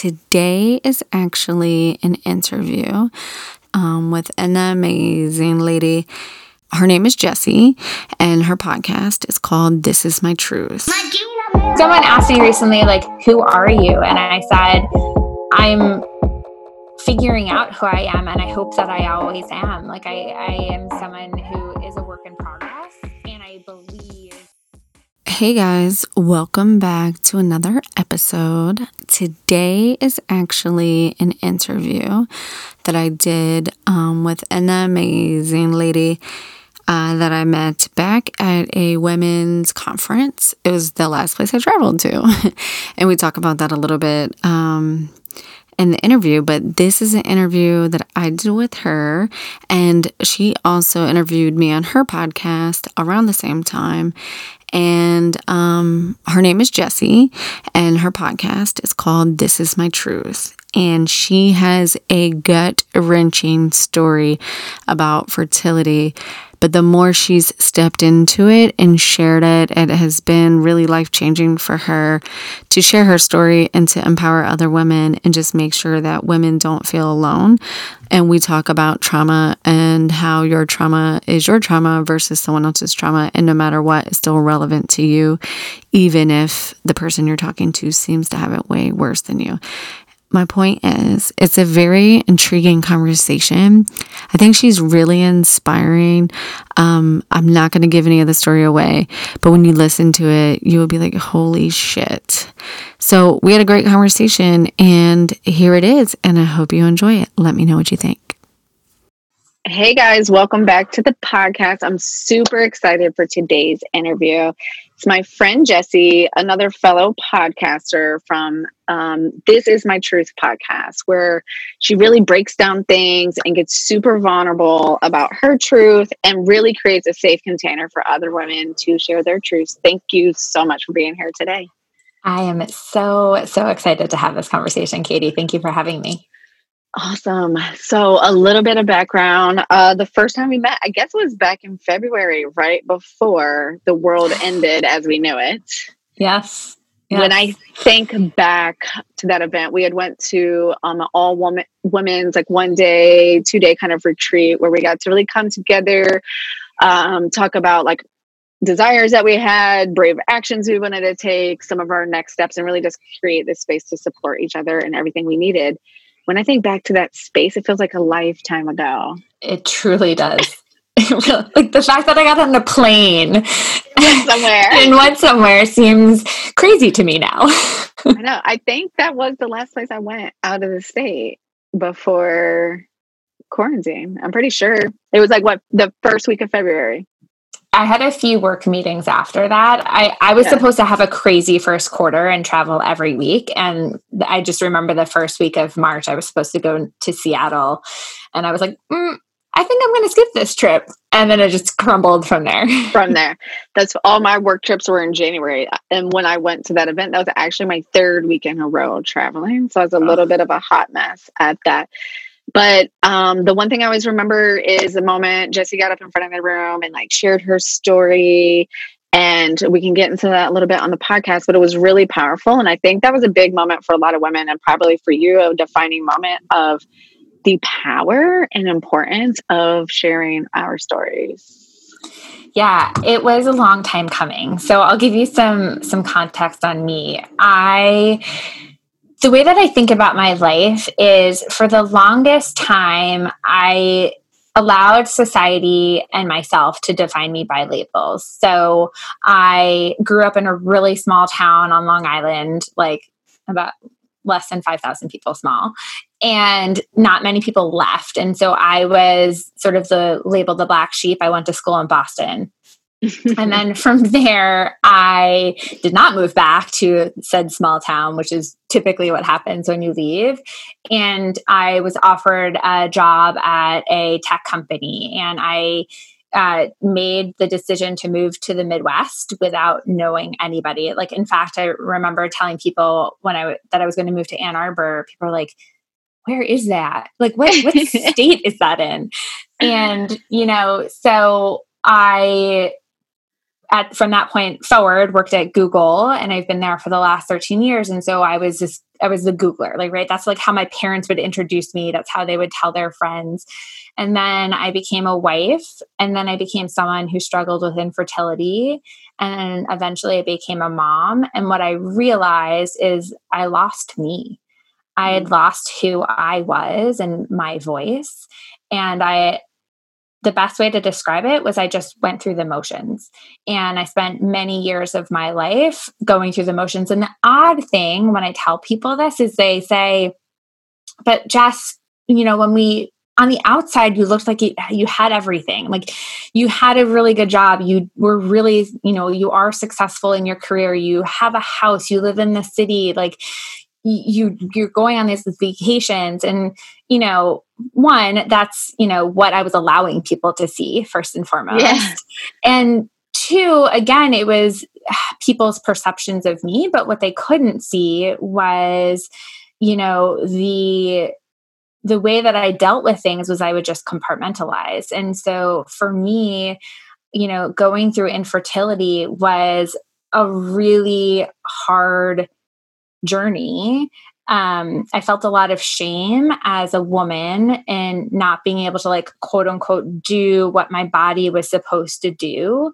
today is actually an interview um, with an amazing lady. Her name is Jessie, and her podcast is called This Is My Truth. Someone asked me recently, like, who are you? And I said, I'm figuring out who I am, and I hope that I always am. Like, I, I am someone who is a work in progress. Hey guys, welcome back to another episode. Today is actually an interview that I did um, with an amazing lady uh, that I met back at a women's conference. It was the last place I traveled to. and we talk about that a little bit um, in the interview, but this is an interview that I did with her. And she also interviewed me on her podcast around the same time. And um, her name is Jessie, and her podcast is called This Is My Truth. And she has a gut wrenching story about fertility. But the more she's stepped into it and shared it, it has been really life changing for her to share her story and to empower other women and just make sure that women don't feel alone. And we talk about trauma and how your trauma is your trauma versus someone else's trauma. And no matter what, it's still relevant to you, even if the person you're talking to seems to have it way worse than you my point is, it's a very intriguing conversation. I think she's really inspiring. Um, I'm not going to give any of the story away, but when you listen to it, you will be like, holy shit. So we had a great conversation, and here it is. And I hope you enjoy it. Let me know what you think. Hey guys, welcome back to the podcast. I'm super excited for today's interview. It's my friend Jessie, another fellow podcaster from um, This Is My Truth podcast, where she really breaks down things and gets super vulnerable about her truth and really creates a safe container for other women to share their truths. Thank you so much for being here today. I am so, so excited to have this conversation, Katie. Thank you for having me. Awesome. So, a little bit of background. Uh, the first time we met, I guess, was back in February, right before the world ended as we knew it. Yes. yes. When I think back to that event, we had went to um, all woman women's like one day, two day kind of retreat where we got to really come together, um, talk about like desires that we had, brave actions we wanted to take, some of our next steps, and really just create this space to support each other and everything we needed when I think back to that space, it feels like a lifetime ago. It truly does. like the fact that I got on a plane somewhere and went somewhere seems crazy to me now. I know. I think that was the last place I went out of the state before quarantine. I'm pretty sure it was like what the first week of February. I had a few work meetings after that. I, I was yeah. supposed to have a crazy first quarter and travel every week. And I just remember the first week of March, I was supposed to go to Seattle. And I was like, mm, I think I'm going to skip this trip. And then it just crumbled from there. from there. That's all my work trips were in January. And when I went to that event, that was actually my third week in a row traveling. So I was a oh. little bit of a hot mess at that. But um, the one thing I always remember is the moment Jessie got up in front of the room and like shared her story. And we can get into that a little bit on the podcast, but it was really powerful. And I think that was a big moment for a lot of women and probably for you, a defining moment of the power and importance of sharing our stories. Yeah, it was a long time coming. So I'll give you some some context on me. I the way that I think about my life is for the longest time, I allowed society and myself to define me by labels. So I grew up in a really small town on Long Island, like about less than 5,000 people small, and not many people left. And so I was sort of the labeled the black sheep. I went to school in Boston and then from there, I did not move back to said small town, which is typically what happens when you leave. And I was offered a job at a tech company, and I uh, made the decision to move to the Midwest without knowing anybody. Like, in fact, I remember telling people when I that I was going to move to Ann Arbor. People were like, "Where is that? Like, what what state is that in?" And you know, so I at from that point forward worked at Google and I've been there for the last 13 years and so I was just I was the Googler, like, right? That's like how my parents would introduce me. That's how they would tell their friends. And then I became a wife. And then I became someone who struggled with infertility. And eventually I became a mom. And what I realized is I lost me. I had mm. lost who I was and my voice. And I the best way to describe it was I just went through the motions. And I spent many years of my life going through the motions. And the odd thing when I tell people this is they say, but Jess, you know, when we on the outside you looked like you, you had everything. Like you had a really good job. You were really you know you are successful in your career. You have a house. You live in the city. Like you you're going on these vacations and you know one that's you know what i was allowing people to see first and foremost yeah. and two again it was people's perceptions of me but what they couldn't see was you know the the way that i dealt with things was i would just compartmentalize and so for me you know going through infertility was a really hard journey um, I felt a lot of shame as a woman and not being able to, like, quote unquote, do what my body was supposed to do.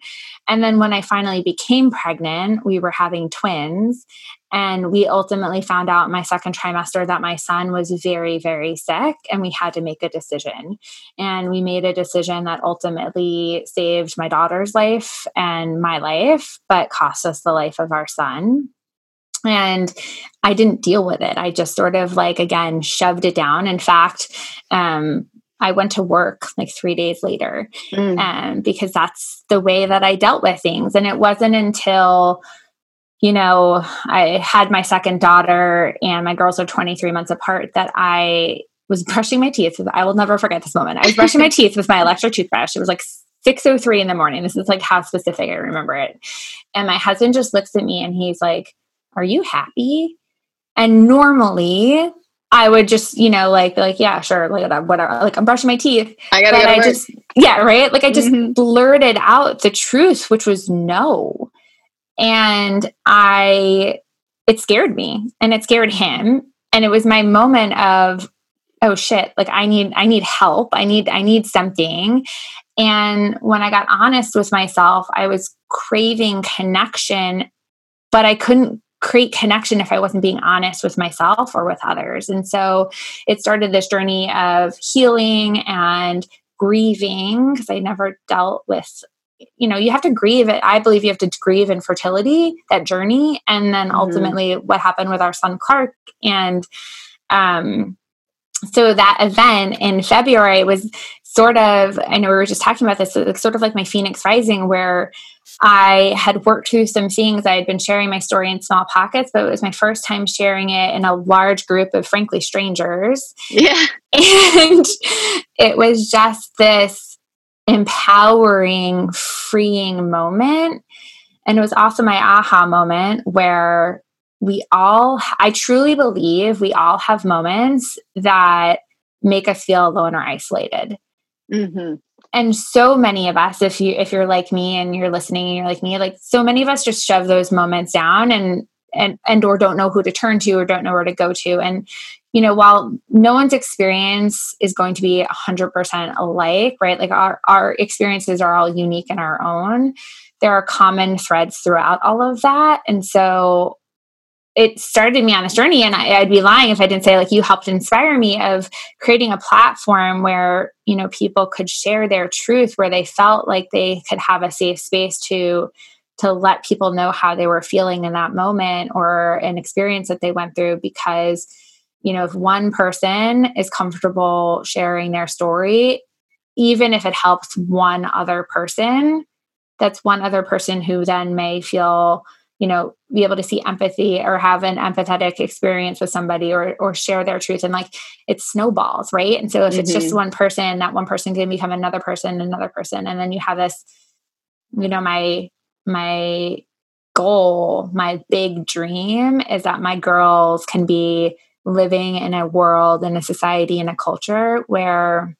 And then when I finally became pregnant, we were having twins. And we ultimately found out in my second trimester that my son was very, very sick, and we had to make a decision. And we made a decision that ultimately saved my daughter's life and my life, but cost us the life of our son and i didn't deal with it. I just sort of like again shoved it down. In fact um, i went to work like three days later mm. um, because that's the way that i dealt with things. And it wasn't until you know i had my second daughter and my girls are 23 months apart that i was brushing my teeth. I will never forget this moment. I was brushing my teeth with my electric toothbrush. It was like 603 in the morning. This is like how specific i remember it. And my husband just looks at me and he's like are you happy? And normally I would just, you know, like, like, yeah, sure, like whatever. Like I'm brushing my teeth. I gotta but I just, yeah, right. Like I just mm-hmm. blurted out the truth, which was no. And I, it scared me and it scared him. And it was my moment of, oh shit, like I need, I need help. I need, I need something. And when I got honest with myself, I was craving connection, but I couldn't create connection if I wasn't being honest with myself or with others. And so it started this journey of healing and grieving because I never dealt with you know you have to grieve it i believe you have to grieve infertility that journey and then mm-hmm. ultimately mm-hmm. what happened with our son clark and um so that event in february was sort of i know we were just talking about this it's sort of like my phoenix rising where I had worked through some things. I had been sharing my story in small pockets, but it was my first time sharing it in a large group of, frankly, strangers. Yeah. And it was just this empowering, freeing moment. And it was also my aha moment where we all, I truly believe we all have moments that make us feel alone or isolated. Mm-hmm. And so many of us if you if you're like me and you're listening and you're like me like so many of us just shove those moments down and and and or don't know who to turn to or don't know where to go to. And you know while no one's experience is going to be 100% alike right? Like our our experiences are all unique in our own. There are common threads throughout all of that. And so it started me on this journey and I, would be lying if i didn't say like you helped inspire me of creating a platform where you know people could share their truth where they felt like they could have a safe space to to let people know how they were feeling in that moment or an experience that they went through because you know if one person is comfortable sharing their story even if it helps one other person that's one other person who then may feel you know be able to see empathy or have an empathetic experience with somebody or or share their truth and like it snowballs right and so if mm-hmm. it's just mm-hmm. one person that one person can become another person another person and then you have this you know my my goal my big dream is that my girls can be living in a world in a society in a culture where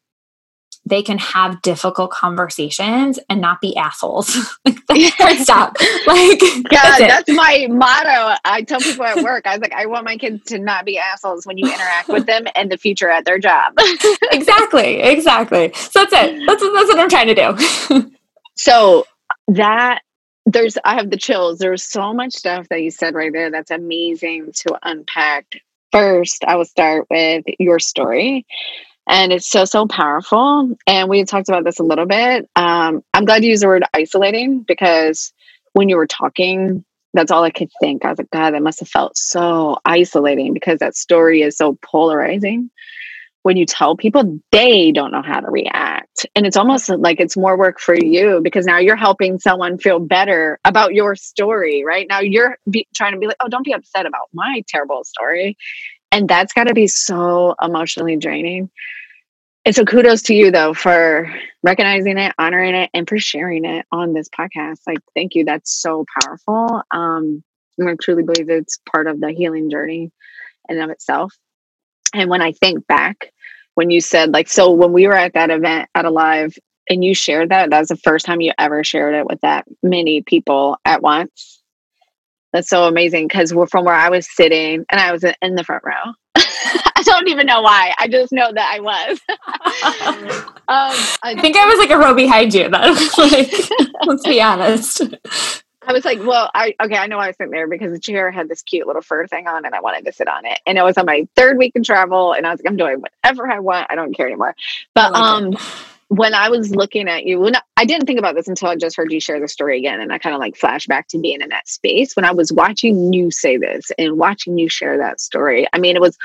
they can have difficult conversations and not be assholes. like, stop. Like, God, that's, that's, my motto. I tell people at work, I was like, I want my kids to not be assholes when you interact with them and the future at their job. exactly. Exactly. So that's it. That's, that's what I'm trying to do. so that there's I have the chills. There's so much stuff that you said right there that's amazing to unpack. First, I will start with your story. And it's so, so powerful. And we talked about this a little bit. Um, I'm glad you used the word isolating because when you were talking, that's all I could think. I was like, God, that must have felt so isolating because that story is so polarizing when you tell people they don't know how to react and it's almost like it's more work for you because now you're helping someone feel better about your story right now you're be, trying to be like oh don't be upset about my terrible story and that's got to be so emotionally draining and so kudos to you though for recognizing it honoring it and for sharing it on this podcast. Like thank you. That's so powerful. Um i truly believe it's part of the healing journey in and of itself. And when I think back when you said like so when we were at that event at Alive and you shared that that was the first time you ever shared it with that many people at once. That's so amazing because we're from where i was sitting and i was in the front row. I don't even know why. I just know that i was I, think i was like a row behind you then like let's be honest I was like, well, I okay, I know I was sitting there because the chair had this cute little fur thing on and I wanted to sit on it. And it was on my third week in travel and I was like, I'm doing whatever I want. I don't care anymore. But um it. when I was looking at you, when I, I didn't think about this until I just heard you share the story again. And I kind of like flash back to being in that space when I was watching you say this and watching you share that story. I mean, it was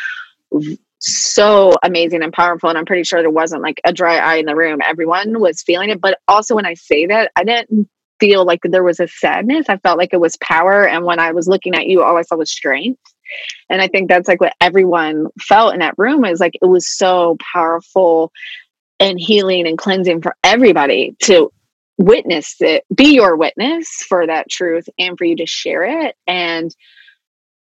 so amazing and powerful. And I'm pretty sure there wasn't like a dry eye in the room. Everyone was feeling it. But also, when I say that, I didn't feel like there was a sadness. I felt like it was power. And when I was looking at you, all I saw was strength. And I think that's like what everyone felt in that room is like it was so powerful and healing and cleansing for everybody to witness it, be your witness for that truth and for you to share it. And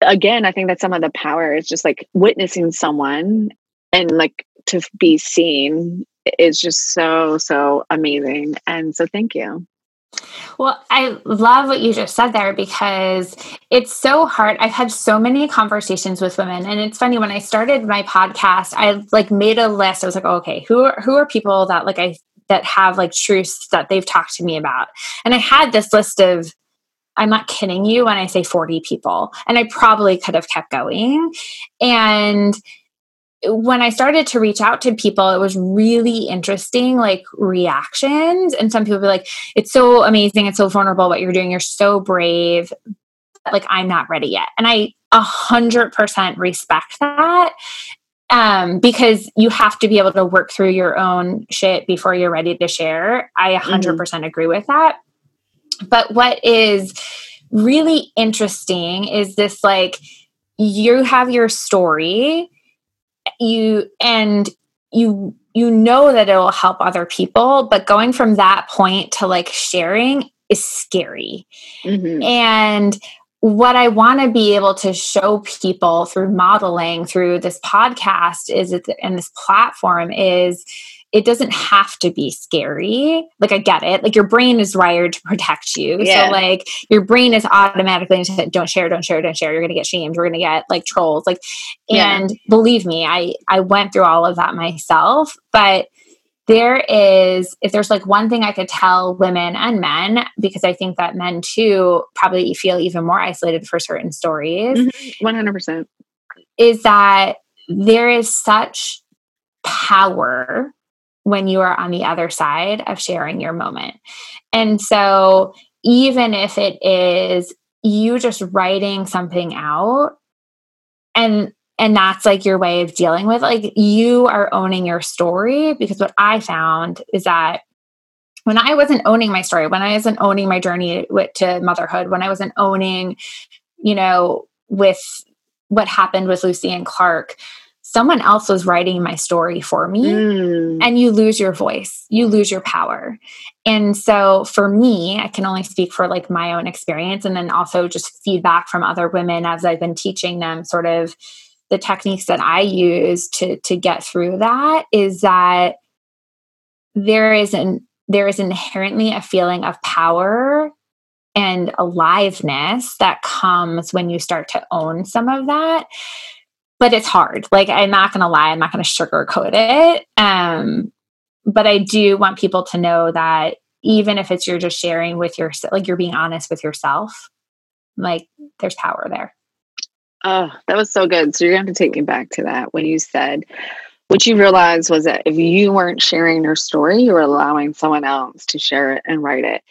again, I think that some of the power is just like witnessing someone and like to be seen is just so, so amazing. And so thank you. Well, I love what you just said there because it's so hard. I've had so many conversations with women and it's funny when I started my podcast, I like made a list. I was like, oh, okay, who are, who are people that like I that have like truths that they've talked to me about? And I had this list of I'm not kidding you when I say 40 people. And I probably could have kept going. And when I started to reach out to people, it was really interesting, like reactions. And some people be like, it's so amazing, it's so vulnerable what you're doing. You're so brave. Like, I'm not ready yet. And I a hundred percent respect that. Um, because you have to be able to work through your own shit before you're ready to share. I a 100 mm-hmm. percent agree with that. But what is really interesting is this like you have your story you and you you know that it will help other people but going from that point to like sharing is scary mm-hmm. and what I want to be able to show people through modeling through this podcast is and this platform is it doesn't have to be scary. Like I get it. Like your brain is wired to protect you. Yeah. So like your brain is automatically don't share, don't share, don't share. You're gonna get shamed. You're gonna get like trolls. Like and yeah. believe me, I I went through all of that myself. But there is if there's like one thing I could tell women and men, because I think that men too probably feel even more isolated for certain stories. Mm-hmm. One hundred percent. Is that there is such power when you are on the other side of sharing your moment. And so, even if it is you just writing something out and and that's like your way of dealing with like you are owning your story because what i found is that when i wasn't owning my story when i wasn't owning my journey to motherhood when i wasn't owning you know with what happened with lucy and clark someone else was writing my story for me mm. and you lose your voice you lose your power and so for me i can only speak for like my own experience and then also just feedback from other women as i've been teaching them sort of the techniques that i use to to get through that is that there is an there is inherently a feeling of power and aliveness that comes when you start to own some of that but it's hard. Like i'm not gonna lie i'm not gonna sugarcoat it. Um but i do want people to know that even if it's you're just sharing with your like you're being honest with yourself like there's power there. Oh that was so good. So you're going to take me back to that when you said what you realized was that if you weren't sharing your story you were allowing someone else to share it and write it.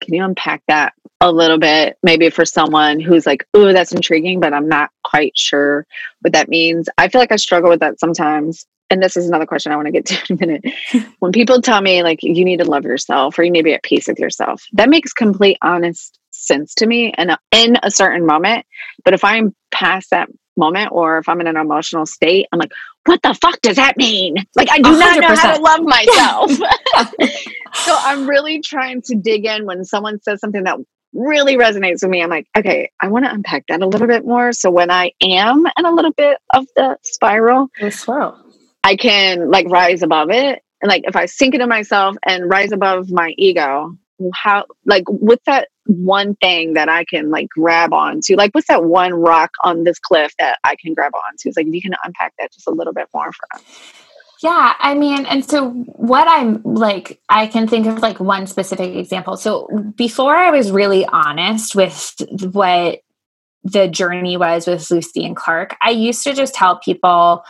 Can you unpack that a little bit, maybe for someone who's like, oh, that's intriguing, but I'm not quite sure what that means? I feel like I struggle with that sometimes. And this is another question I want to get to in a minute. when people tell me, like, you need to love yourself or you need to be at peace with yourself, that makes complete honest sense to me and in a certain moment. But if I'm past that moment or if I'm in an emotional state, I'm like, what the fuck does that mean? Like, I do 100%. not know how to love myself. so I'm really trying to dig in when someone says something that really resonates with me. I'm like, okay, I want to unpack that a little bit more. So when I am in a little bit of the spiral, the swirl, I can like rise above it. And like if I sink into myself and rise above my ego, how like what's that one thing that I can like grab onto? Like what's that one rock on this cliff that I can grab onto? It's like if you can unpack that just a little bit more for us. Yeah, I mean, and so what I'm like, I can think of like one specific example. So before I was really honest with what the journey was with Lucy and Clark, I used to just tell people,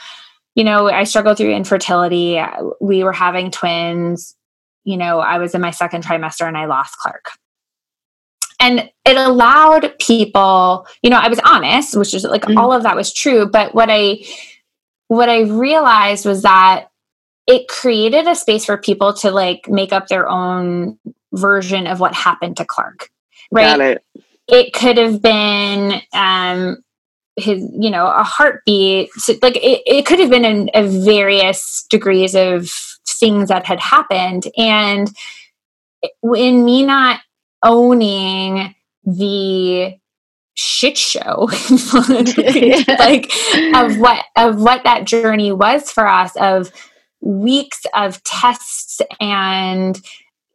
you know, I struggled through infertility. We were having twins. You know, I was in my second trimester and I lost Clark. And it allowed people, you know, I was honest, which is like mm-hmm. all of that was true. But what I, what I realized was that it created a space for people to like make up their own version of what happened to Clark. Right. It. it. could have been um his, you know, a heartbeat. So, like it, it could have been in, a various degrees of things that had happened. And in me not owning the shit show like of what of what that journey was for us of weeks of tests and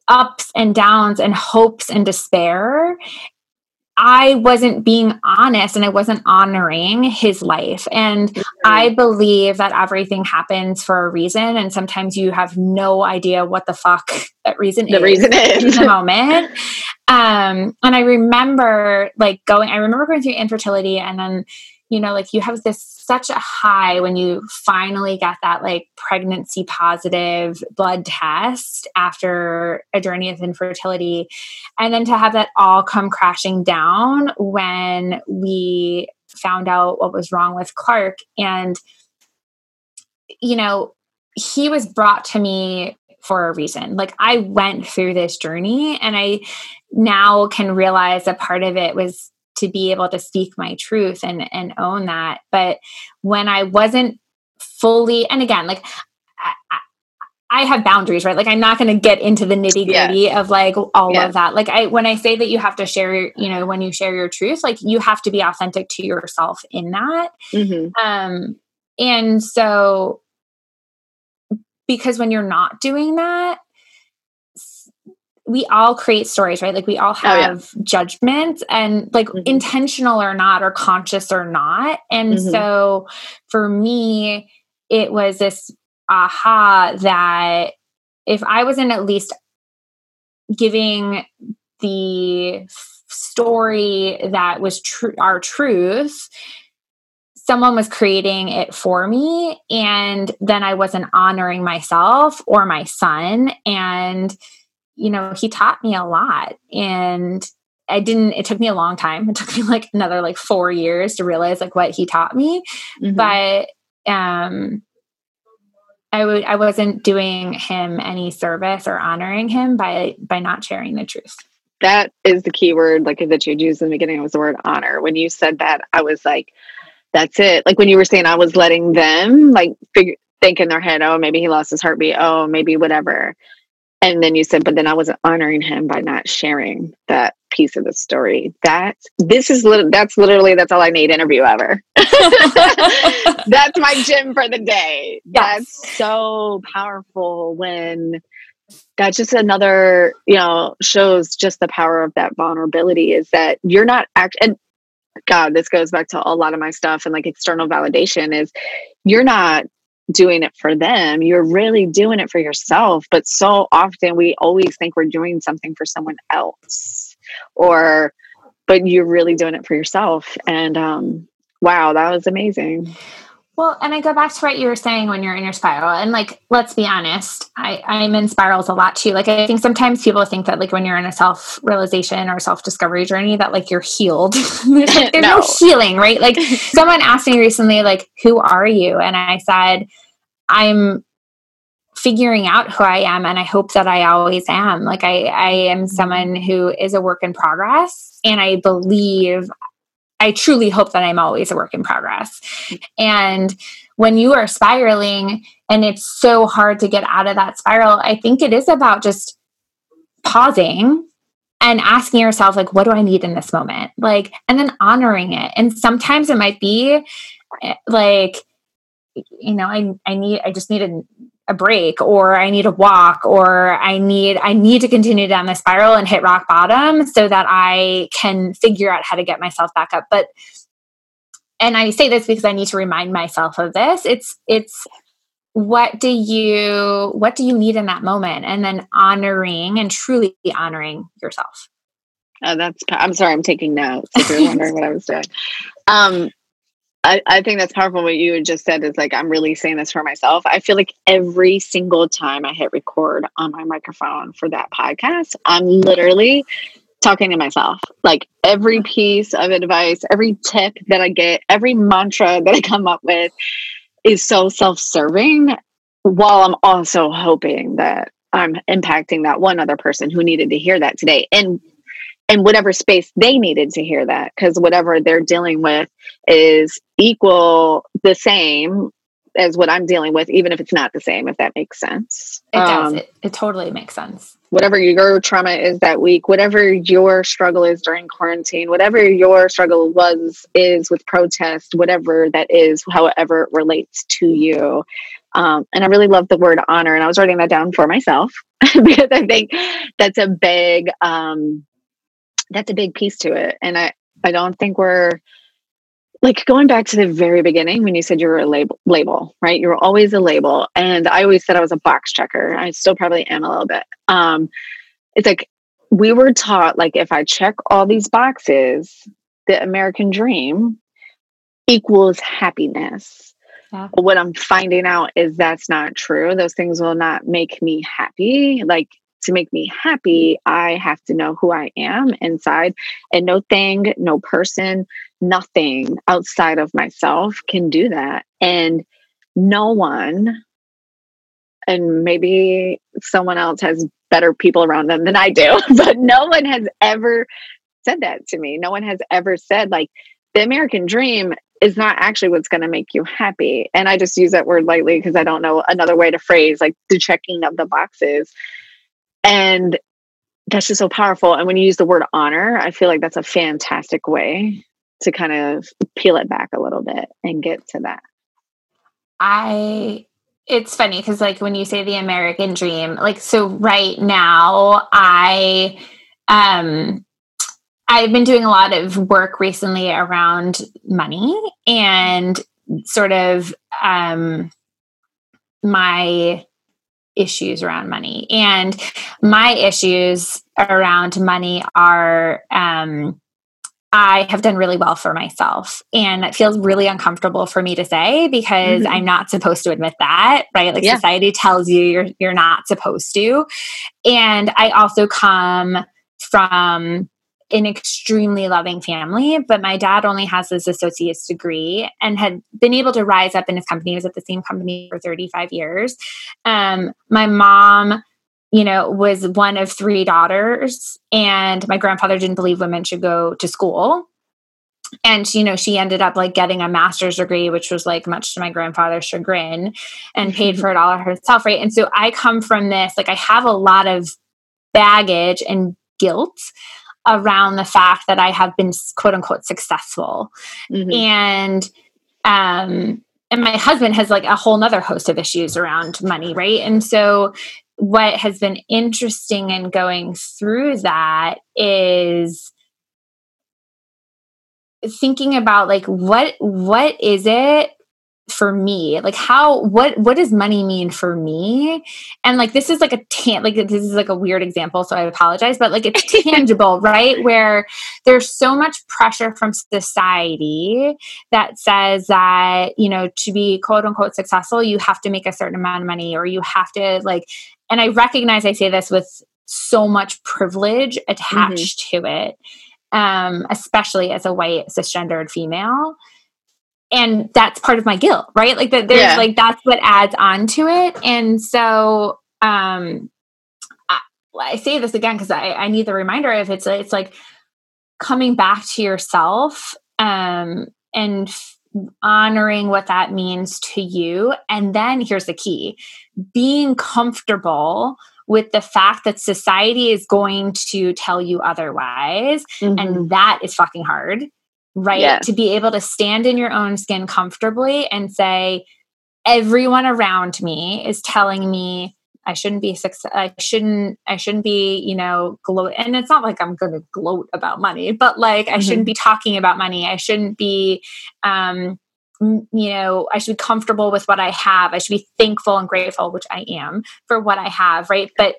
ups and downs and hopes and despair I wasn't being honest and I wasn't honoring his life. And. I believe that everything happens for a reason. And sometimes you have no idea what the fuck that reason the is. reason is. in the moment. Um, and I remember like going, I remember going through infertility and then you know like you have this such a high when you finally get that like pregnancy positive blood test after a journey of infertility and then to have that all come crashing down when we found out what was wrong with Clark and you know he was brought to me for a reason. Like I went through this journey and I now can realize a part of it was to be able to speak my truth and and own that but when i wasn't fully and again like I, I have boundaries, right? Like I'm not going to get into the nitty gritty yeah. of like all yeah. of that. Like I, when I say that you have to share, you know, when you share your truth, like you have to be authentic to yourself in that. Mm-hmm. Um, and so because when you're not doing that, we all create stories, right? Like we all have oh, yeah. judgments and like mm-hmm. intentional or not, or conscious or not. And mm-hmm. so for me, it was this aha that if I wasn't at least giving the story that was true, our truth, someone was creating it for me. And then I wasn't honoring myself or my son. And you know, he taught me a lot. And I didn't, it took me a long time. It took me like another like four years to realize like what he taught me. Mm-hmm. But um I would I wasn't doing him any service or honoring him by by not sharing the truth. That is the key word like that you used in the beginning was the word honor. When you said that, I was like, that's it. Like when you were saying I was letting them like figure think in their head, oh, maybe he lost his heartbeat. Oh, maybe whatever. And then you said, but then I wasn't honoring him by not sharing that piece of the story. That this is li- that's literally that's all I need interview ever. that's my gym for the day. Yes. That's so powerful when that's just another you know shows just the power of that vulnerability is that you're not act and god this goes back to a lot of my stuff and like external validation is you're not doing it for them. You're really doing it for yourself but so often we always think we're doing something for someone else or but you're really doing it for yourself. And um wow that was amazing well, and I go back to what you were saying when you're in your spiral. And like, let's be honest, I, I'm in spirals a lot too. Like, I think sometimes people think that like when you're in a self realization or self discovery journey, that like you're healed. there's, like, there's no. no healing, right? Like, someone asked me recently, like, who are you? And I said, I'm figuring out who I am and I hope that I always am. Like I I am mm-hmm. someone who is a work in progress and I believe I truly hope that I'm always a work in progress. And when you are spiraling and it's so hard to get out of that spiral, I think it is about just pausing and asking yourself like what do I need in this moment? Like and then honoring it. And sometimes it might be eh, like you know, I I need I just need a a break or I need a walk or I need I need to continue down the spiral and hit rock bottom so that I can figure out how to get myself back up. But and I say this because I need to remind myself of this. It's it's what do you what do you need in that moment and then honoring and truly honoring yourself. Oh, that's I'm sorry, I'm taking notes if you're wondering what I was doing. Um I, I think that's powerful. What you just said is like, I'm really saying this for myself. I feel like every single time I hit record on my microphone for that podcast, I'm literally talking to myself. Like every piece of advice, every tip that I get, every mantra that I come up with is so self serving while I'm also hoping that I'm impacting that one other person who needed to hear that today. And and whatever space they needed to hear that because whatever they're dealing with is equal the same as what I'm dealing with, even if it's not the same, if that makes sense. It um, does. It, it totally makes sense. Whatever your trauma is that week, whatever your struggle is during quarantine, whatever your struggle was, is with protest, whatever that is, however it relates to you. Um, and I really love the word honor. And I was writing that down for myself because I think that's a big, um, that's a big piece to it. And I, I don't think we're like going back to the very beginning when you said you were a label, label, right? You were always a label. And I always said I was a box checker. I still probably am a little bit. Um, it's like we were taught like if I check all these boxes, the American dream equals happiness. Yeah. What I'm finding out is that's not true. Those things will not make me happy. Like to make me happy, I have to know who I am inside. And no thing, no person, nothing outside of myself can do that. And no one, and maybe someone else has better people around them than I do, but no one has ever said that to me. No one has ever said, like, the American dream is not actually what's going to make you happy. And I just use that word lightly because I don't know another way to phrase like the checking of the boxes. And that's just so powerful. And when you use the word honor, I feel like that's a fantastic way to kind of peel it back a little bit and get to that. I it's funny because like when you say the American dream, like so right now I um I've been doing a lot of work recently around money and sort of um my issues around money. And my issues around money are um, I have done really well for myself. And it feels really uncomfortable for me to say because mm-hmm. I'm not supposed to admit that, right? Like yeah. society tells you you're you're not supposed to. And I also come from an extremely loving family, but my dad only has his associate's degree and had been able to rise up in his company. He was at the same company for 35 years. Um, my mom, you know, was one of three daughters, and my grandfather didn't believe women should go to school. And you know, she ended up like getting a master's degree, which was like much to my grandfather's chagrin, and paid for it all herself, right? And so I come from this, like I have a lot of baggage and guilt around the fact that I have been quote unquote successful. Mm-hmm. And um and my husband has like a whole nother host of issues around money, right? And so what has been interesting in going through that is thinking about like what what is it for me like how what what does money mean for me and like this is like a tan like this is like a weird example so i apologize but like it's tangible right where there's so much pressure from society that says that you know to be quote unquote successful you have to make a certain amount of money or you have to like and i recognize i say this with so much privilege attached mm-hmm. to it um especially as a white cisgendered female and that's part of my guilt right like that there's yeah. like that's what adds on to it and so um i, I say this again because I, I need the reminder of it's it's like coming back to yourself um and f- honoring what that means to you and then here's the key being comfortable with the fact that society is going to tell you otherwise mm-hmm. and that is fucking hard right? Yes. To be able to stand in your own skin comfortably and say, everyone around me is telling me I shouldn't be success. I shouldn't. I shouldn't be. You know, gloat. And it's not like I'm going to gloat about money, but like mm-hmm. I shouldn't be talking about money. I shouldn't be. Um, you know, I should be comfortable with what I have. I should be thankful and grateful, which I am for what I have. Right, but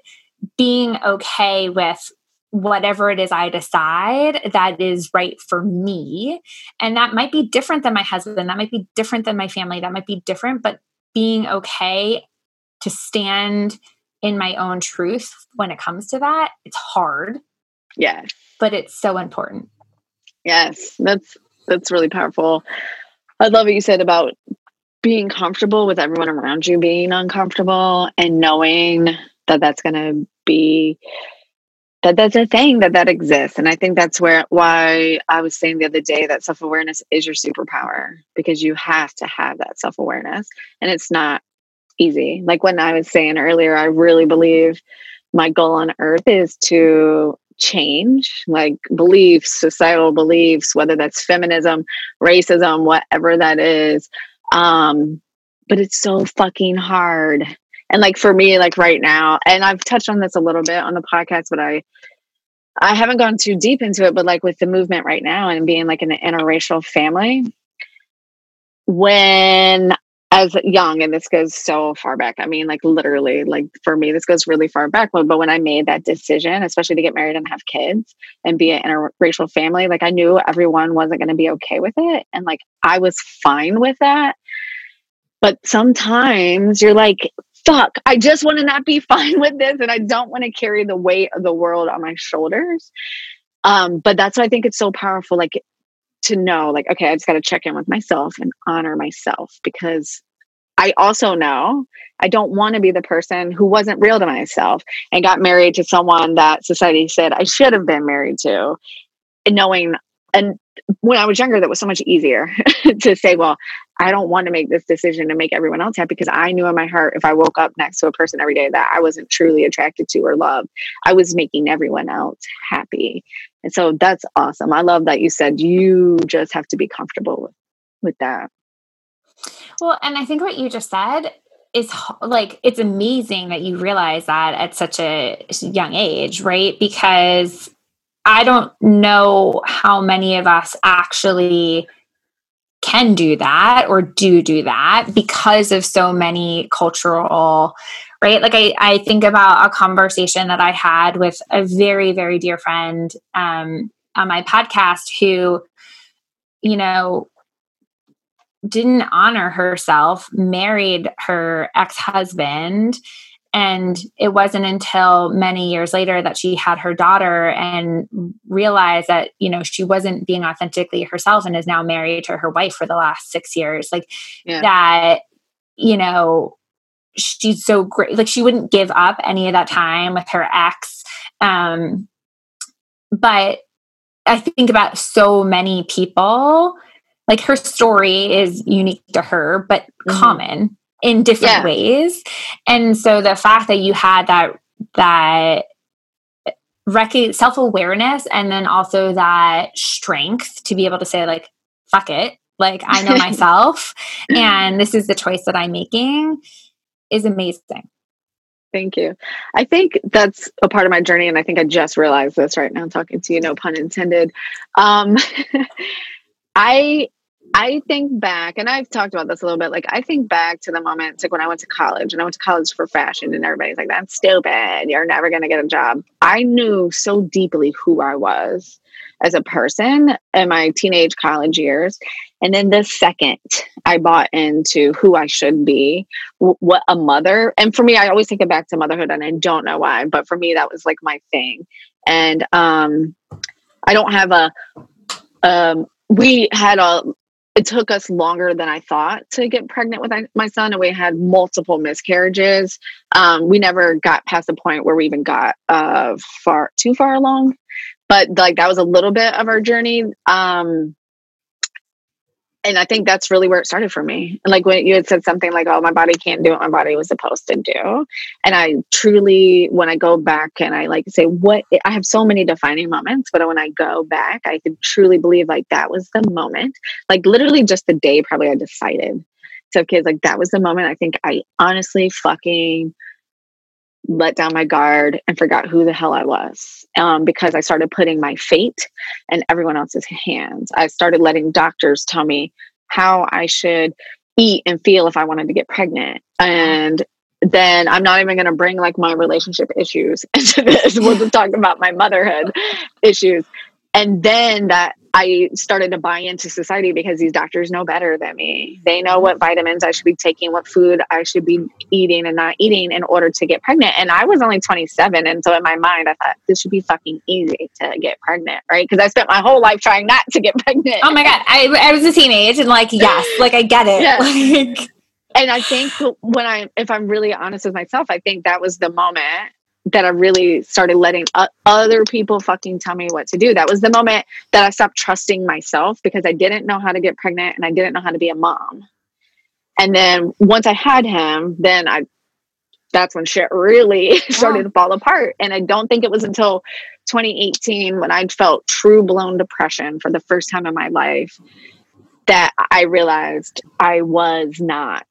being okay with whatever it is I decide that is right for me. And that might be different than my husband, that might be different than my family, that might be different, but being okay to stand in my own truth when it comes to that, it's hard. Yeah. But it's so important. Yes, that's that's really powerful. I love what you said about being comfortable with everyone around you being uncomfortable and knowing that that's going to be that that's a thing that that exists and i think that's where why i was saying the other day that self-awareness is your superpower because you have to have that self-awareness and it's not easy. Like when i was saying earlier i really believe my goal on earth is to change like beliefs societal beliefs whether that's feminism racism whatever that is um but it's so fucking hard and like for me like right now and i've touched on this a little bit on the podcast but i i haven't gone too deep into it but like with the movement right now and being like an interracial family when as young and this goes so far back i mean like literally like for me this goes really far back but, when i made that decision especially to get married and have kids and be an interracial family like i knew everyone wasn't going to be okay with it and like i was fine with that. But sometimes you're like fuck, I just want to not be fine with this and I don't want to carry the weight of the world on my shoulders. Um, but that's why I think it's so powerful, like to know, like, okay, I just got to check in with myself and honor myself because I also know I don't want to be the person who wasn't real to myself and got married to someone that society said I should have been married to, knowing and when I was younger, that was so much easier to say, well, I don't want to make this decision to make everyone else happy because I knew in my heart if I woke up next to a person every day that I wasn't truly attracted to or loved, I was making everyone else happy. And so that's awesome. I love that you said you just have to be comfortable with, that. Well, and I think what you just said is like it's amazing that you realize that at such a young age, right? Because I don't know how many of us actually can do that or do do that because of so many cultural right? Like i, I think about a conversation that i had with a very very dear friend um, on my podcast who you know didn't honor herself married her ex-husband and it wasn't until many years later that she had her daughter and realized that, you know, she wasn't being authentically herself and is now married to her wife for the last six years. Like yeah. that, you know, she's so great. Like she wouldn't give up any of that time with her ex. Um, but I think about so many people like her story is unique to her but mm-hmm. common in different yeah. ways. And so the fact that you had that that rec- self-awareness and then also that strength to be able to say like fuck it like i know myself and this is the choice that i'm making is amazing Thank you. I think that's a part of my journey, and I think I just realized this right now talking to you. No pun intended. Um, I I think back, and I've talked about this a little bit. Like I think back to the moment, like when I went to college, and I went to college for fashion, and everybody's like, "That's stupid. You're never going to get a job." I knew so deeply who I was as a person in my teenage college years, and then the second I bought into who I should be, what a mother, and for me, I always take it back to motherhood, and I don't know why, but for me, that was like my thing. And um, I don't have a. Um, we had a. It took us longer than I thought to get pregnant with my son, and we had multiple miscarriages. Um, we never got past the point where we even got uh, far too far along, but like that was a little bit of our journey. Um, and I think that's really where it started for me. And like when you had said something like, "Oh, my body can't do what my body was supposed to do," and I truly, when I go back and I like say, "What?" I have so many defining moments, but when I go back, I can truly believe like that was the moment. Like literally, just the day probably I decided have kids. Like that was the moment. I think I honestly fucking let down my guard and forgot who the hell I was um, because I started putting my fate in everyone else's hands. I started letting doctors tell me how I should eat and feel if I wanted to get pregnant. And then I'm not even going to bring like my relationship issues into this. We'll just talk about my motherhood issues. And then that I started to buy into society because these doctors know better than me. They know what mm-hmm. vitamins I should be taking, what food I should be eating and not eating in order to get pregnant. And I was only 27. And so in my mind, I thought this should be fucking easy to get pregnant, right? Because I spent my whole life trying not to get pregnant. Oh my God. I, I was a teenage and like, yes, like I get it. Yeah. Like, and I think when I, if I'm really honest with myself, I think that was the moment that I really started letting other people fucking tell me what to do. That was the moment that I stopped trusting myself because I didn't know how to get pregnant and I didn't know how to be a mom. And then once I had him, then I that's when shit really started to fall apart. And I don't think it was until 2018 when I felt true blown depression for the first time in my life that I realized I was not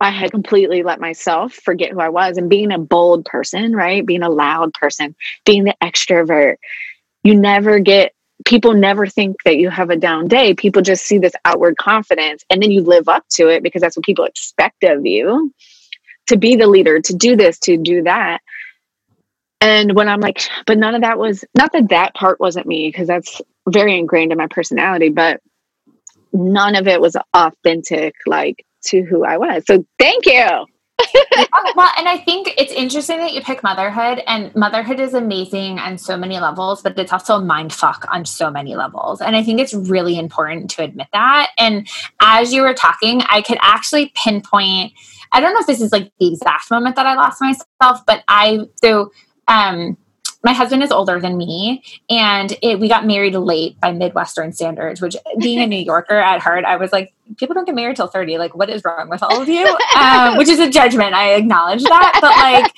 I had completely let myself forget who I was and being a bold person, right? Being a loud person, being the extrovert. You never get people never think that you have a down day. People just see this outward confidence and then you live up to it because that's what people expect of you to be the leader, to do this, to do that. And when I'm like, but none of that was not that that part wasn't me because that's very ingrained in my personality, but none of it was authentic. Like, to who I was. So thank you. well, and I think it's interesting that you pick motherhood, and motherhood is amazing on so many levels, but it's also a mind fuck on so many levels. And I think it's really important to admit that. And as you were talking, I could actually pinpoint. I don't know if this is like the exact moment that I lost myself, but I so um my husband is older than me and it, we got married late by midwestern standards which being a new yorker at heart i was like people don't get married till 30 like what is wrong with all of you? Um, which is a judgment. I acknowledge that. But like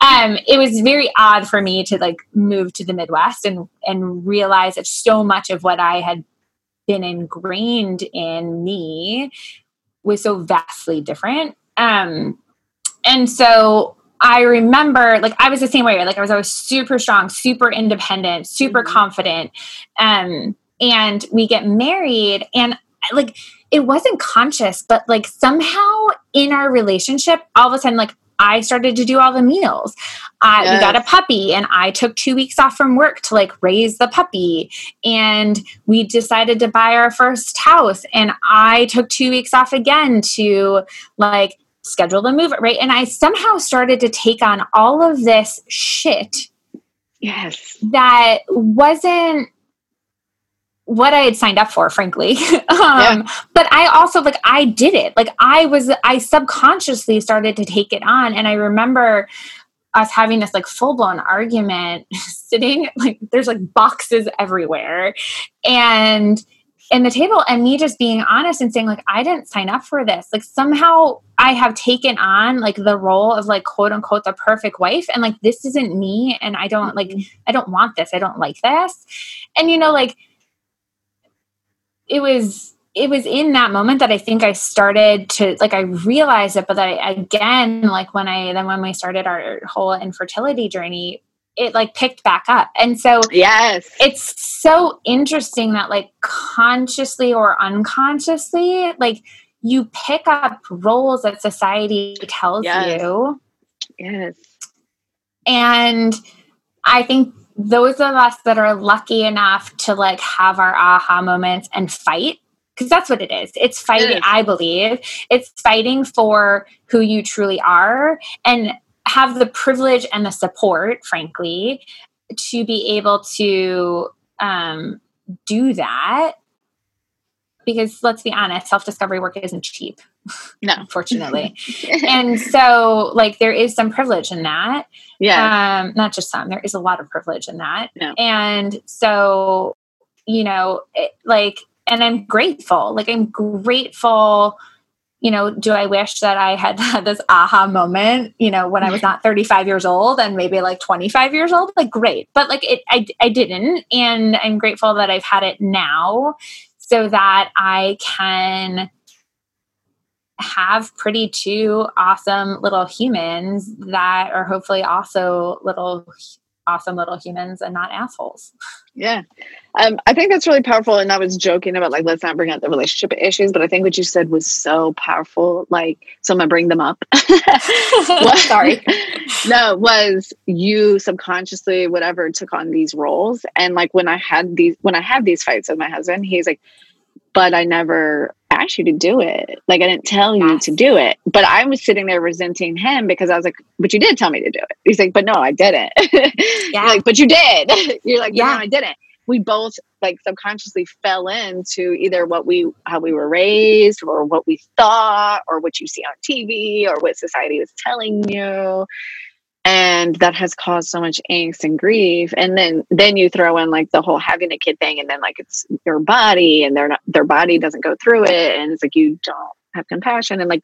um, it was very odd for me to like move to the midwest and and realize that so much of what i had been ingrained in me was so vastly different. Um, and so I remember like I was the same way. Like I was always super strong, super independent, super mm-hmm. confident. Um, and we get married and like it wasn't conscious, but like somehow in our relationship, all of a sudden, like I started to do all the meals. I, yes. We got a puppy, and I took two weeks off from work to like raise the puppy. And we decided to buy our first house, and I took two weeks off again to like schedule the move, right? And I somehow started to take on all of this shit. Yes. That wasn't what I had signed up for, frankly. um, yeah. But I also, like, I did it. Like, I was, I subconsciously started to take it on. And I remember us having this like full blown argument sitting, like, there's like boxes everywhere. And, in the table and me just being honest and saying like i didn't sign up for this. Like somehow i have taken on like the role of like quote unquote the perfect wife. And like this isn't me. And i don't like mm-hmm. i don't want this. I don't like this. And you know like it was it was in that moment that I think I started to like I realized it, but that I, again, like when I then when we started our whole infertility journey, it like picked back up. And so yes, it's so interesting that like consciously or unconsciously, like you pick up roles that society tells yes. you. Yes. And I think those of us that are lucky enough to like have our aha moments and fight because that's what it is. It's fighting, it I believe. It's fighting for who you truly are and have the privilege and the support, frankly, to be able to um, do that. Because let's be honest, self discovery work isn't cheap. No. unfortunately. and so, like, there is some privilege in that. Yeah. Um, not just some, there is a lot of privilege in that. No. And so, you know, it, like, and I'm grateful. Like, I'm grateful you know, do I wish that I had had this aha moment, you know, when I was not 35 years old and maybe like 25 years old? Like, great. But like, it, I, I didn't. And I'm grateful that I've had it now so that I can have pretty two awesome little humans that are hopefully also little awesome little humans and not assholes. Yeah. Um, I think that's really powerful. And I was joking about like, let's not bring up the relationship issues, but I think what you said was so powerful. Like, so I'm gonna bring them up. Sorry. no, was you subconsciously, whatever, took on these roles. And like when I had these, when I had these fights with my husband, he's like, but I never asked you to do it. Like I didn't tell you yes. to do it. But I was sitting there resenting him because I was like, but you did tell me to do it. He's like, but no, I didn't. Yeah. like, but you did. You're like, yeah, no, I didn't. We both like subconsciously fell into either what we how we were raised or what we thought or what you see on TV or what society is telling you and that has caused so much angst and grief. And then then you throw in like the whole having a kid thing and then like it's your body and they're not their body doesn't go through it and it's like you don't have compassion. And like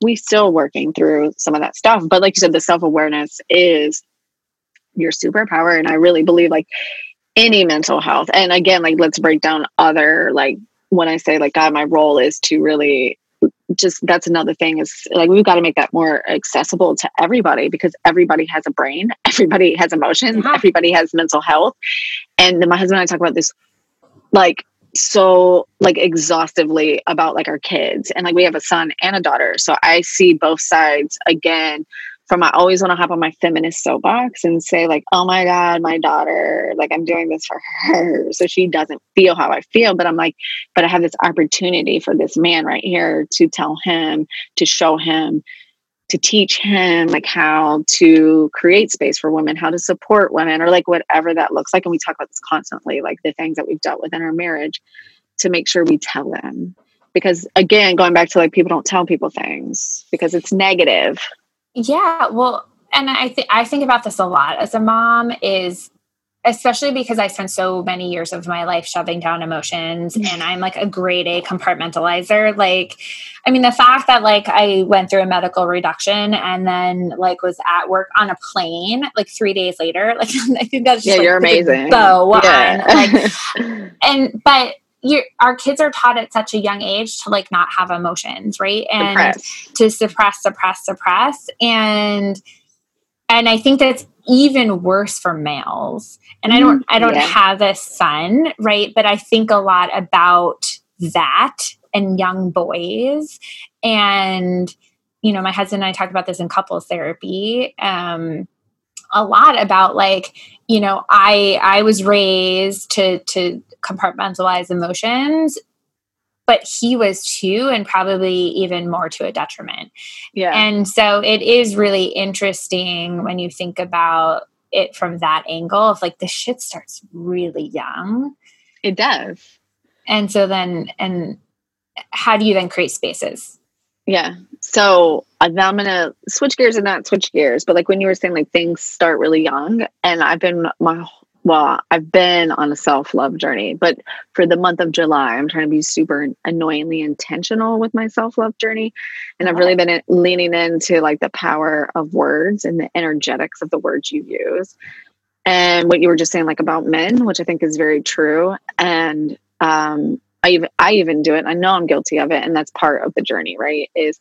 we still working through some of that stuff. But like you said the self-awareness is your superpower and i really believe like any mental health. And again like let's break down other like when i say like god my role is to really just that's another thing is like we've got to make that more accessible to everybody because everybody has a brain, everybody has emotions, everybody has mental health. And then my husband and I talk about this like so like exhaustively about like our kids. And like we have a son and a daughter so i see both sides again from I always want to hop on my feminist soapbox and say like, oh my God, my daughter, like I'm doing this for her. So she doesn't feel how I feel. But I'm like, but I have this opportunity for this man right here to tell him, to show him, to teach him like how to create space for women, how to support women, or like whatever that looks like. And we talk about this constantly, like the things that we've dealt with in our marriage to make sure we tell them. Because again, going back to like people don't tell people things because it's negative yeah, well, and I think I think about this a lot as a mom is especially because I spent so many years of my life shoving down emotions mm-hmm. and I'm like a grade A compartmentalizer. Like, I mean, the fact that like I went through a medical reduction and then like was at work on a plane like three days later, like I think that's just yeah, like, you're amazing. So yeah. on. Like, and but you our kids are taught at such a young age to like not have emotions, right? And suppress. to suppress, suppress, suppress. And and I think that's even worse for males. And I don't I don't yeah. have a son, right? But I think a lot about that and young boys. And you know, my husband and I talked about this in couples therapy. Um a lot about like you know i i was raised to to compartmentalize emotions but he was too and probably even more to a detriment. Yeah. And so it is really interesting when you think about it from that angle of like the shit starts really young. It does. And so then and how do you then create spaces yeah so I'm gonna switch gears and not switch gears, but like when you were saying, like things start really young, and I've been my well, I've been on a self love journey, but for the month of July, I'm trying to be super annoyingly intentional with my self love journey. And I've really been leaning into like the power of words and the energetics of the words you use. And what you were just saying, like about men, which I think is very true. And um, I even I even do it. I know I'm guilty of it, and that's part of the journey, right? Is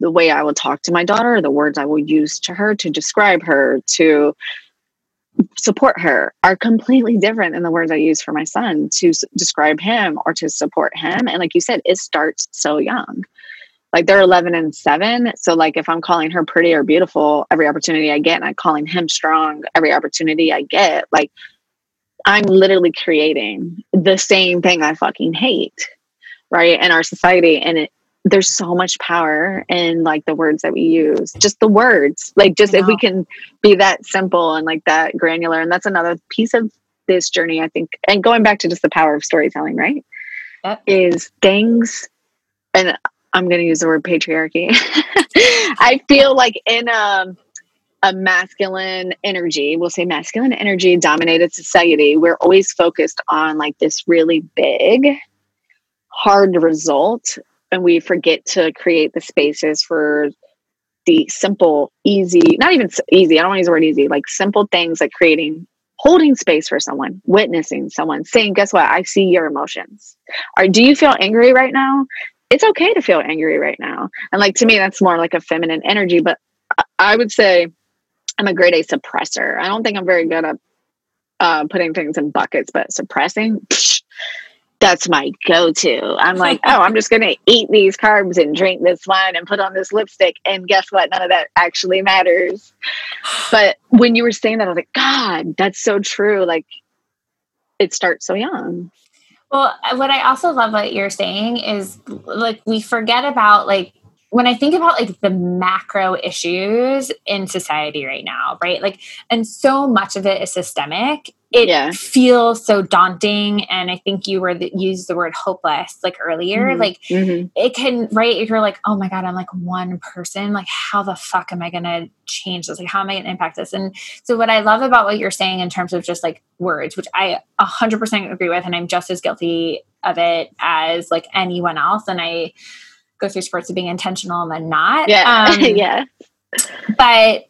the way I will talk to my daughter, the words I will use to her to describe her, to support her are completely different than the words I use for my son to s- describe him or to support him. And like you said, it starts so young. Like they're 11 and 7. So, like, if I'm calling her pretty or beautiful every opportunity I get, and I'm calling him strong every opportunity I get, like, I'm literally creating the same thing I fucking hate, right? In our society. And it, there's so much power in like the words that we use, just the words. Like, just if we can be that simple and like that granular. And that's another piece of this journey, I think. And going back to just the power of storytelling, right? Yep. Is things, and I'm going to use the word patriarchy. I feel like in a, a masculine energy, we'll say masculine energy dominated society, we're always focused on like this really big, hard result. And we forget to create the spaces for the simple, easy, not even easy, I don't want to use the word easy, like simple things like creating, holding space for someone, witnessing someone, saying, guess what? I see your emotions. Or do you feel angry right now? It's okay to feel angry right now. And like to me, that's more like a feminine energy, but I- I would say I'm a great A suppressor. I don't think I'm very good at uh, putting things in buckets, but suppressing, psh, that's my go-to. I'm like, oh, I'm just gonna eat these carbs and drink this wine and put on this lipstick, and guess what? None of that actually matters. But when you were saying that, I was like, God, that's so true. Like, it starts so young. Well, what I also love what you're saying is like we forget about like when I think about like the macro issues in society right now, right? Like, and so much of it is systemic. It Yeah. feels so daunting, and I think you were the, used the word hopeless like earlier. Mhm. Like, Mhm. it can right you're like oh my god i'm like one person like how the fuck am i gonna change this like how am i gonna impact this and so what i love about what you're saying in terms of just like words which i 100% agree with and i'm just as guilty of it as like anyone else and i go through sports of being intentional and then not Yeah. Um, yeah. but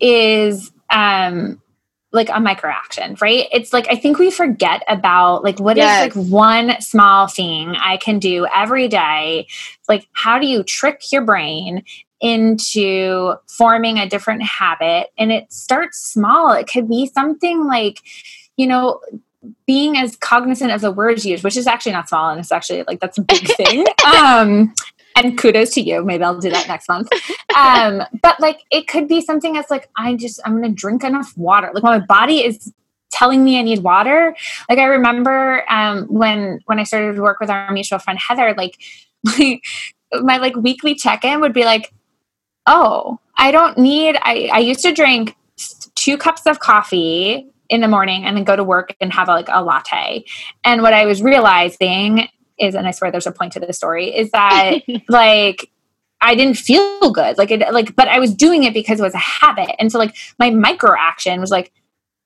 is um like a micro action, right? It's like I think we forget about like what is Yes. like one small thing I can do every day. Like how do you trick your brain into forming a different habit and it starts small. It could be something like you know being as cognizant of the words used, which is actually not small and it's actually like that's a big thing. Um and kudos to you. Maybe I'll do that next month. Um, but like it could be something that's like, I just I'm gonna drink enough water. Like my body is telling me I need water. Like I remember um when when I started to work with our mutual friend Heather, like my, my like weekly check-in would be like, oh, I don't need I, I used to drink two cups of coffee in the morning and then go to work and have a, like a latte. And what I was realizing is, and I swear there's a point to this story, is that like I didn't feel good. Like it like but I was doing it because it was a habit. And so like my micro action was like,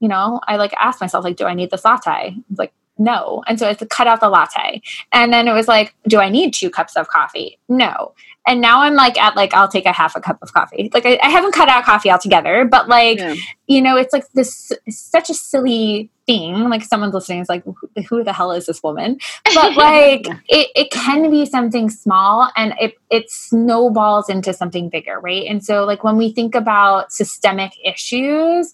you know, I like asked myself, like, do I need this latte? Like, no. And so I had to cut out the latte. And then it was like, do I need two cups of coffee? No. And now I'm like at like I'll take a half a cup of coffee. Like I, I haven't cut out coffee altogether, but like Yeah. you know, it's like this such a silly thing. Like someone's listening is like, who, who the hell is this woman? But like Yeah. it, it can be something small and it it snowballs into something bigger, right? And so like when we think about systemic issues,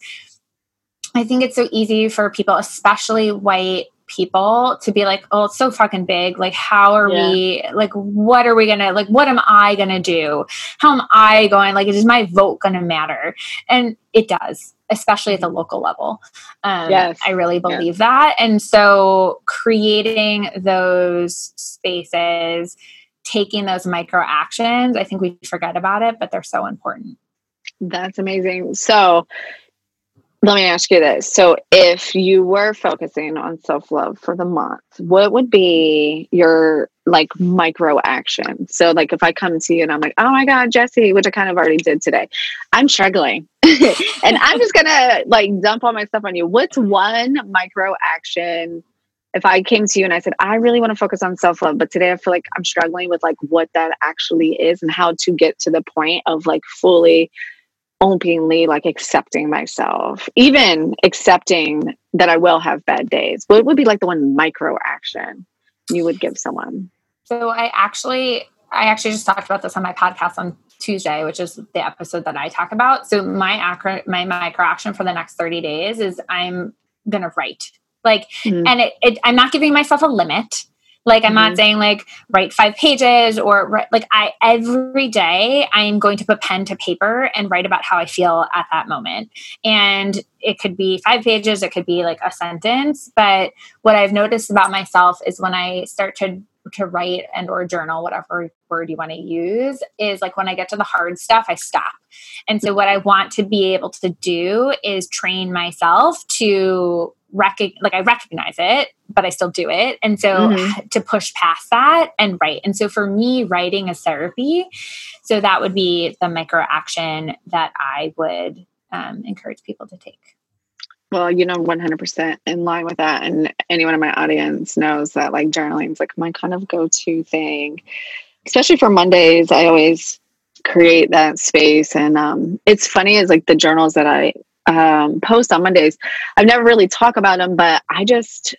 I think it's so easy for people, especially white people, to be like, oh, it's so fucking big. Like, how are Yeah. we, like, what are we gonna, like, what am I gonna do? How am I going, like, is my vote gonna matter? And it does, especially at the local level. Um, Yes. I really believe that. And so creating those spaces, taking those micro actions, I think we forget about it, but they're so important. That's amazing. So let me ask you this. So if you were focusing on self-love for the month, what would be your like micro action? So like if I come to you and I'm like, oh my God, Jessie, which I kind of already did today, I'm struggling. and I'm just gonna like dump all my stuff on you. What's one micro action? If I came to you and I said, I really want to focus on self love, but today I feel like I'm struggling with like what that actually is and how to get to the point of like fully openly like accepting myself, even accepting that I will have bad days. What would be like the one micro action you would give someone? So I actually I actually just talked about this on my podcast on Tuesday, which is the episode that I talk about. So my acro- my micro action for the next 30 days is I'm going to write. Like mm-hmm. and it, it I'm not giving myself a limit. Like I'm mm-hmm. not saying like write five pages or write, like I every day I am going to put pen to paper and write about how I feel at that moment. And it could be five pages, it could be like a sentence. But what I've noticed about myself is when I start to to write and or journal whatever word you want to use is like when i get to the hard stuff i stop and so what i want to be able to do is train myself to recognize like i recognize it but i still do it and so mm-hmm. to push past that and write and so for me writing is therapy so that would be the micro action that i would um, encourage people to take well, you know, 100% in line with that. And anyone in my audience knows that like journaling is like my kind of go to thing, especially for Mondays. I always create that space. And um, it's funny is like the journals that I um, post on Mondays, I've never really talk about them, but I just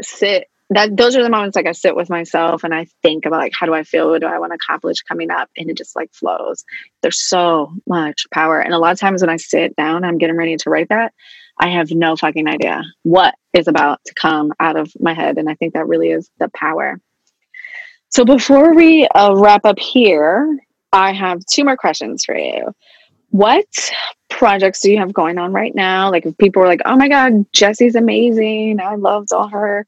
sit that those are the moments like I sit with myself and I think about like how do I feel? What do I want to accomplish coming up? And it just like flows. There's so much power. And a lot of times when I sit down, I'm getting ready to write that, I have no fucking idea what is about to come out of my head. And I think that really is the power. So before we uh, wrap up here, I have two more questions for you. What projects do you have going on right now? Like, if people are like, oh my God, Jessie's amazing. I loved all her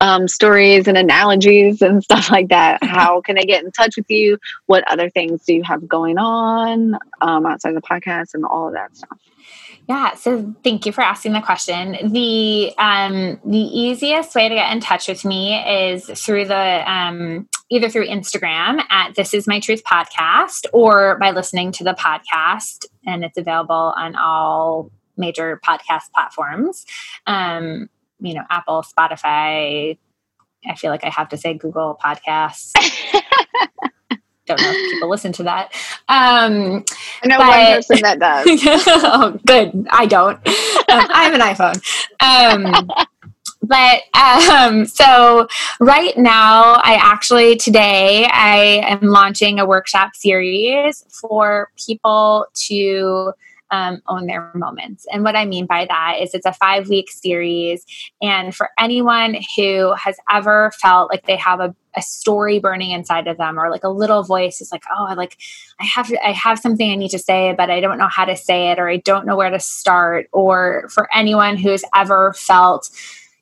um, stories and analogies and stuff like that. How can I get in touch with you? What other things do you have going on um, outside the podcast and all of that stuff? Yeah, so thank you for asking the question. The um, the easiest way to get in touch with me is through the um, either through Instagram at This Is My Truth podcast or by listening to the podcast, and it's available on all major podcast platforms. Um, you know, Apple, Spotify. I feel like I have to say Google Podcasts. don't know if people listen to that. Um, I know but, one person that does. oh, good. I don't. Um, I have an iPhone. Um, but um, so right now, I actually today I am launching a workshop series for people to um, own their moments. And what I mean by that is it's a five week series. And for anyone who has ever felt like they have a, a story burning inside of them or like a little voice is like, oh, I like I have I have something I need to say, but I don't know how to say it or I don't know where to start. Or for anyone who's ever felt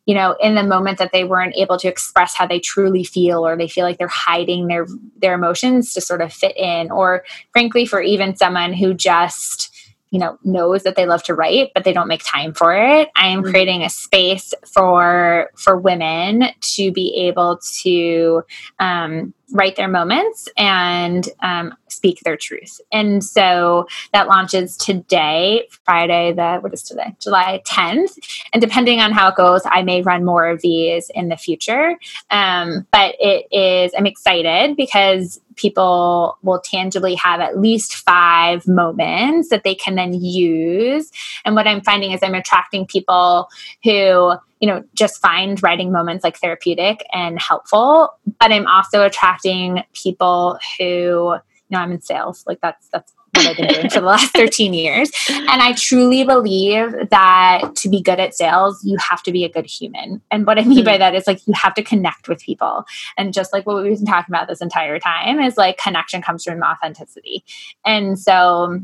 you know in the moment that they weren't able to express how they truly feel or they feel like they're hiding their their emotions to sort of fit in or frankly for even someone who just you know knows that they love to write but they don't make time for it i am mm-hmm. creating a space for for women to be able to um, write their moments and um, speak their truth. And so that launches today, Friday, the what is today? July 10th. And depending on how it goes, I may run more of these in the future. Um, but it is, I'm excited because people will tangibly have at least five moments that they can then use. And what I'm finding is I'm attracting people who you know, just find writing moments like therapeutic and helpful. But I'm also attracting people who, you know, I'm in sales. Like that's that's what I've been doing for the last 13 years. And I truly believe that to be good at sales, you have to be a good human. And what I mean by mm-hmm. that is like you have to connect with people. And just like what we've been talking about this entire time is like connection comes from authenticity. And so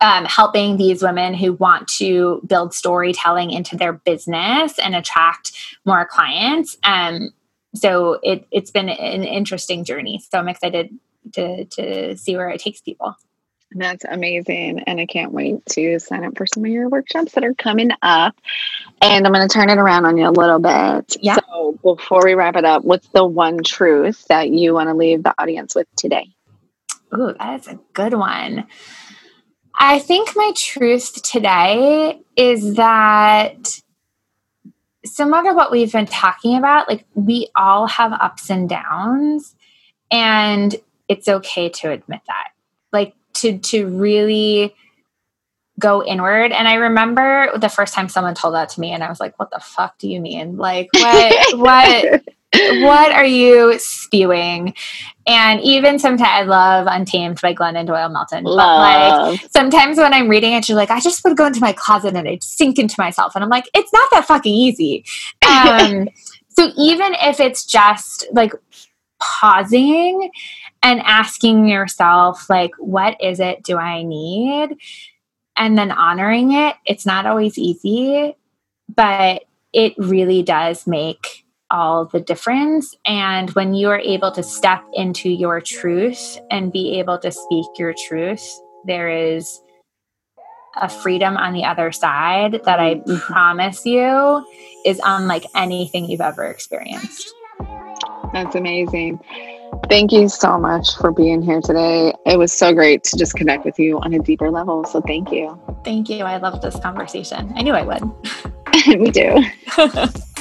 um, helping these women who want to build storytelling into their business and attract more clients. Um, so it, it's been an interesting journey. So I'm excited to, to see where it takes people. That's amazing. And I can't wait to sign up for some of your workshops that are coming up. And I'm going to turn it around on you a little bit. Yeah. So before we wrap it up, what's the one truth that you want to leave the audience with today? Ooh, that is a good one. I think my truth today is that similar to what we've been talking about, like we all have ups and downs, and it's okay to admit that. Like to to really go inward. And I remember the first time someone told that to me, and I was like, "What the fuck do you mean? Like what? what?" What are you spewing? And even sometimes I love Untamed by Glennon Doyle Melton. Love. But like sometimes when I'm reading it, you're like, I just would go into my closet and I'd sink into myself. And I'm like, it's not that fucking easy. Um, so even if it's just like pausing and asking yourself, like, what is it do I need? And then honoring it, it's not always easy, but it really does make all the difference. And when you are able to step into your truth and be able to speak your truth, there is a freedom on the other side that I mm-hmm. promise you is unlike anything you've ever experienced. That's amazing. Thank you so much for being here today. It was so great to just connect with you on a deeper level. So thank you. Thank you. I love this conversation. I knew I would. We do.